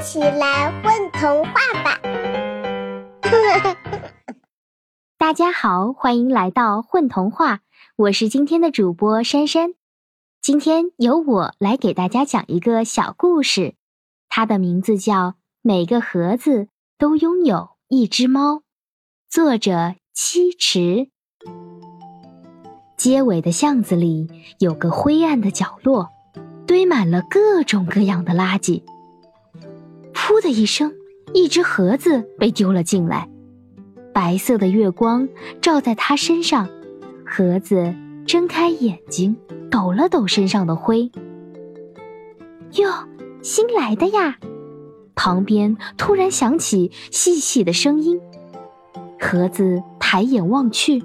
起来混童话吧！大家好，欢迎来到混童话，我是今天的主播珊珊。今天由我来给大家讲一个小故事，它的名字叫《每个盒子都拥有一只猫》，作者七池。街尾的巷子里有个灰暗的角落。堆满了各种各样的垃圾。噗的一声，一只盒子被丢了进来。白色的月光照在它身上，盒子睁开眼睛，抖了抖身上的灰。哟，新来的呀！旁边突然响起细细的声音。盒子抬眼望去，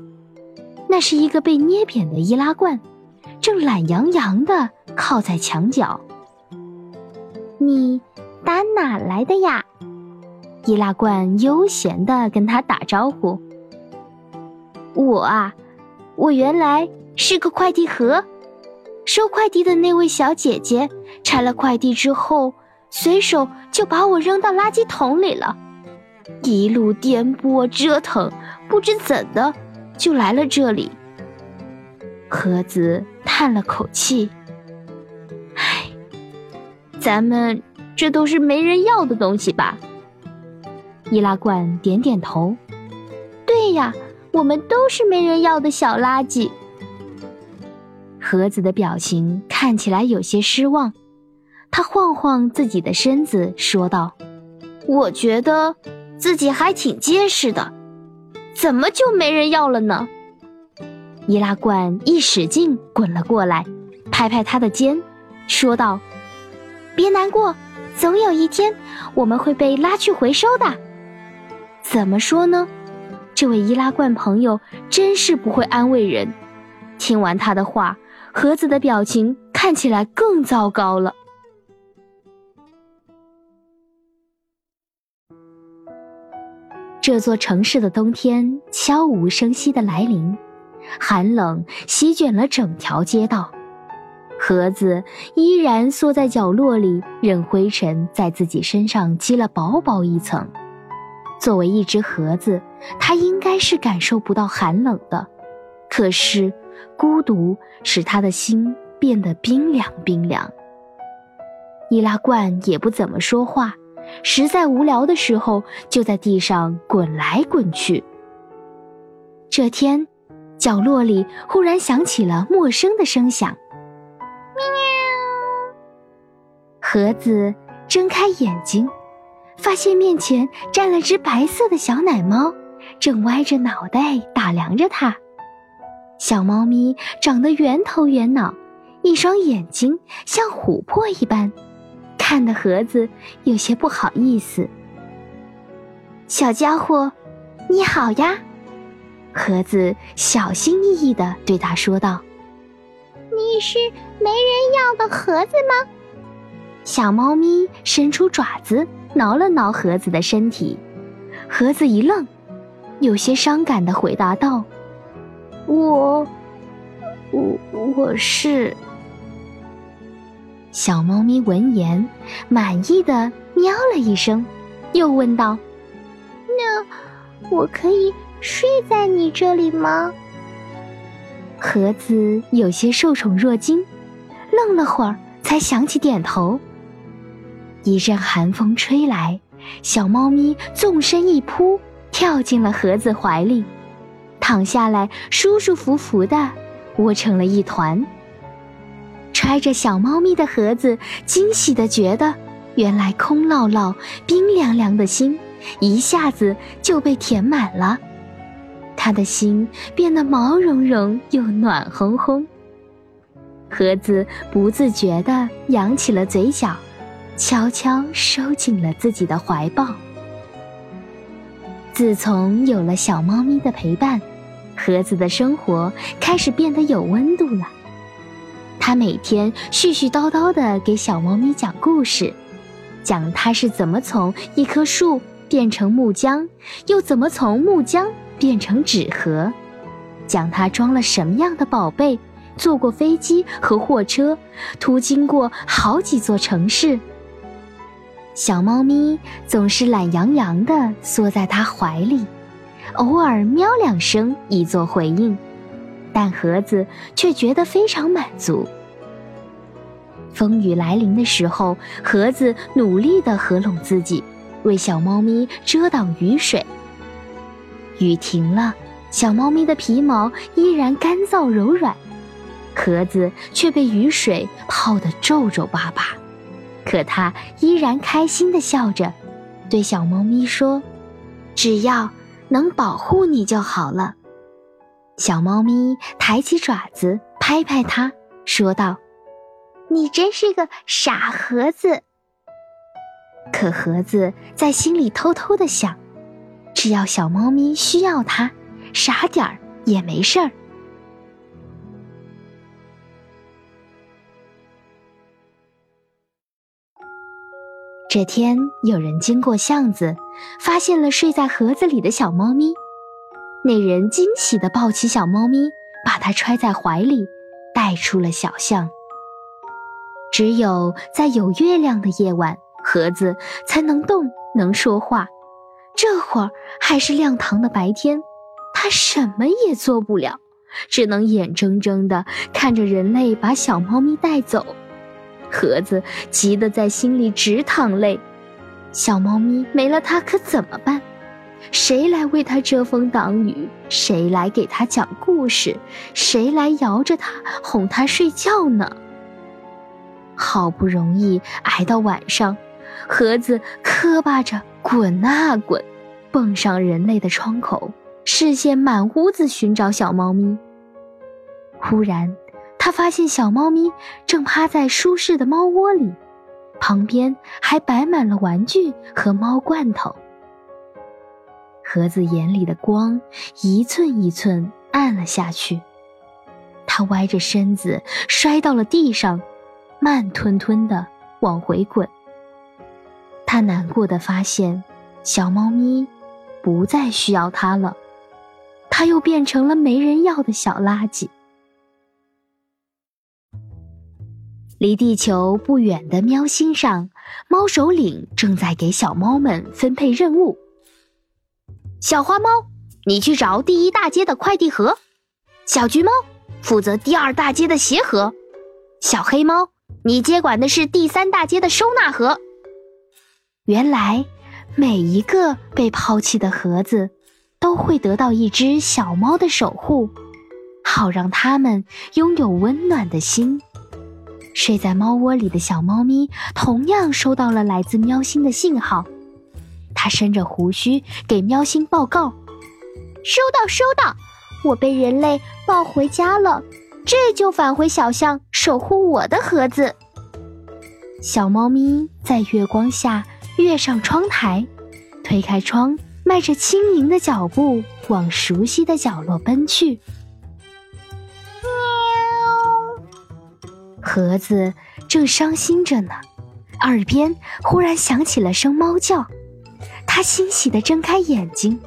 那是一个被捏扁的易拉罐。正懒洋洋地靠在墙角。你打哪来的呀？易拉罐悠闲地跟他打招呼。我啊，我原来是个快递盒。收快递的那位小姐姐拆了快递之后，随手就把我扔到垃圾桶里了。一路颠簸折腾，不知怎的就来了这里。盒子。叹了口气，唉，咱们这都是没人要的东西吧？易拉罐点点头，对呀，我们都是没人要的小垃圾。盒子的表情看起来有些失望，他晃晃自己的身子，说道：“我觉得自己还挺结实的，怎么就没人要了呢？”易拉罐一使劲滚了过来，拍拍他的肩，说道：“别难过，总有一天我们会被拉去回收的。”怎么说呢？这位易拉罐朋友真是不会安慰人。听完他的话，盒子的表情看起来更糟糕了。这座城市的冬天悄无声息的来临。寒冷席卷了整条街道，盒子依然缩在角落里，任灰尘在自己身上积了薄薄一层。作为一只盒子，它应该是感受不到寒冷的，可是孤独使他的心变得冰凉冰凉。易拉罐也不怎么说话，实在无聊的时候就在地上滚来滚去。这天。角落里忽然响起了陌生的声响，盒子睁开眼睛，发现面前站了只白色的小奶猫，正歪着脑袋打量着它。小猫咪长得圆头圆脑，一双眼睛像琥珀一般，看得盒子有些不好意思。小家伙，你好呀！盒子小心翼翼地对他说道：“你是没人要的盒子吗？”小猫咪伸出爪子挠了挠盒子的身体，盒子一愣，有些伤感地回答道：“我，我我是。”小猫咪闻言，满意的喵了一声，又问道：“那我可以？”睡在你这里吗？盒子有些受宠若惊，愣了会儿，才想起点头。一阵寒风吹来，小猫咪纵身一扑，跳进了盒子怀里，躺下来，舒舒服服的窝成了一团。揣着小猫咪的盒子惊喜的觉得，原来空落落、冰凉凉的心，一下子就被填满了。他的心变得毛茸茸又暖烘烘。盒子不自觉地扬起了嘴角，悄悄收紧了自己的怀抱。自从有了小猫咪的陪伴，盒子的生活开始变得有温度了。他每天絮絮叨叨地给小猫咪讲故事，讲它是怎么从一棵树变成木浆，又怎么从木浆。变成纸盒，讲它装了什么样的宝贝，坐过飞机和货车，途经过好几座城市。小猫咪总是懒洋洋地缩在它怀里，偶尔喵两声以作回应，但盒子却觉得非常满足。风雨来临的时候，盒子努力地合拢自己，为小猫咪遮挡雨水。雨停了，小猫咪的皮毛依然干燥柔软，盒子却被雨水泡得皱皱巴巴。可它依然开心地笑着，对小猫咪说：“只要能保护你就好了。”小猫咪抬起爪子拍拍它，说道。你真是个傻盒子。可盒子在心里偷偷的想：只要小猫咪需要它，傻点儿也没事儿。这天，有人经过巷子，发现了睡在盒子里的小猫咪。那人惊喜的抱起小猫咪，把它揣在怀里，带出了小巷。只有在有月亮的夜晚，盒子才能动，能说话。这会儿还是亮堂的白天，它什么也做不了，只能眼睁睁地看着人类把小猫咪带走。盒子急得在心里直淌泪。小猫咪没了它可怎么办？谁来为它遮风挡雨？谁来给它讲故事？谁来摇着它哄它睡觉呢？好不容易挨到晚上，盒子磕巴着滚啊滚，蹦上人类的窗口，视线满屋子寻找小猫咪。忽然，他发现小猫咪正趴在舒适的猫窝里，旁边还摆满了玩具和猫罐头。盒子眼里的光一寸一寸暗了下去，他歪着身子摔到了地上。慢吞吞的往回滚。他难过的发现，小猫咪不再需要它了，它又变成了没人要的小垃圾。离地球不远的喵星上，猫首领正在给小猫们分配任务。小花猫，你去找第一大街的快递盒；小橘猫负责第二大街的鞋盒；小黑猫。你接管的是第三大街的收纳盒。原来，每一个被抛弃的盒子，都会得到一只小猫的守护，好让它们拥有温暖的心。睡在猫窝里的小猫咪同样收到了来自喵星的信号，它伸着胡须给喵星报告：“收到，收到，我被人类抱回家了。”这就返回小巷守护我的盒子。小猫咪在月光下跃上窗台，推开窗，迈着轻盈的脚步往熟悉的角落奔去。盒子正伤心着呢，耳边忽然响起了声猫叫，它欣喜地睁开眼睛，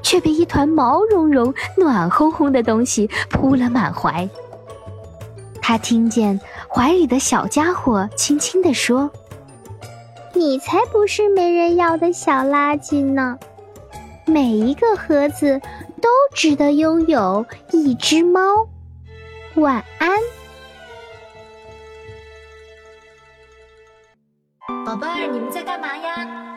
却被一团毛茸茸、暖烘烘的东西扑了满怀。他听见怀里的小家伙轻轻地说：“你才不是没人要的小垃圾呢！每一个盒子都值得拥有一只猫。晚安，喂你们在干嘛呀？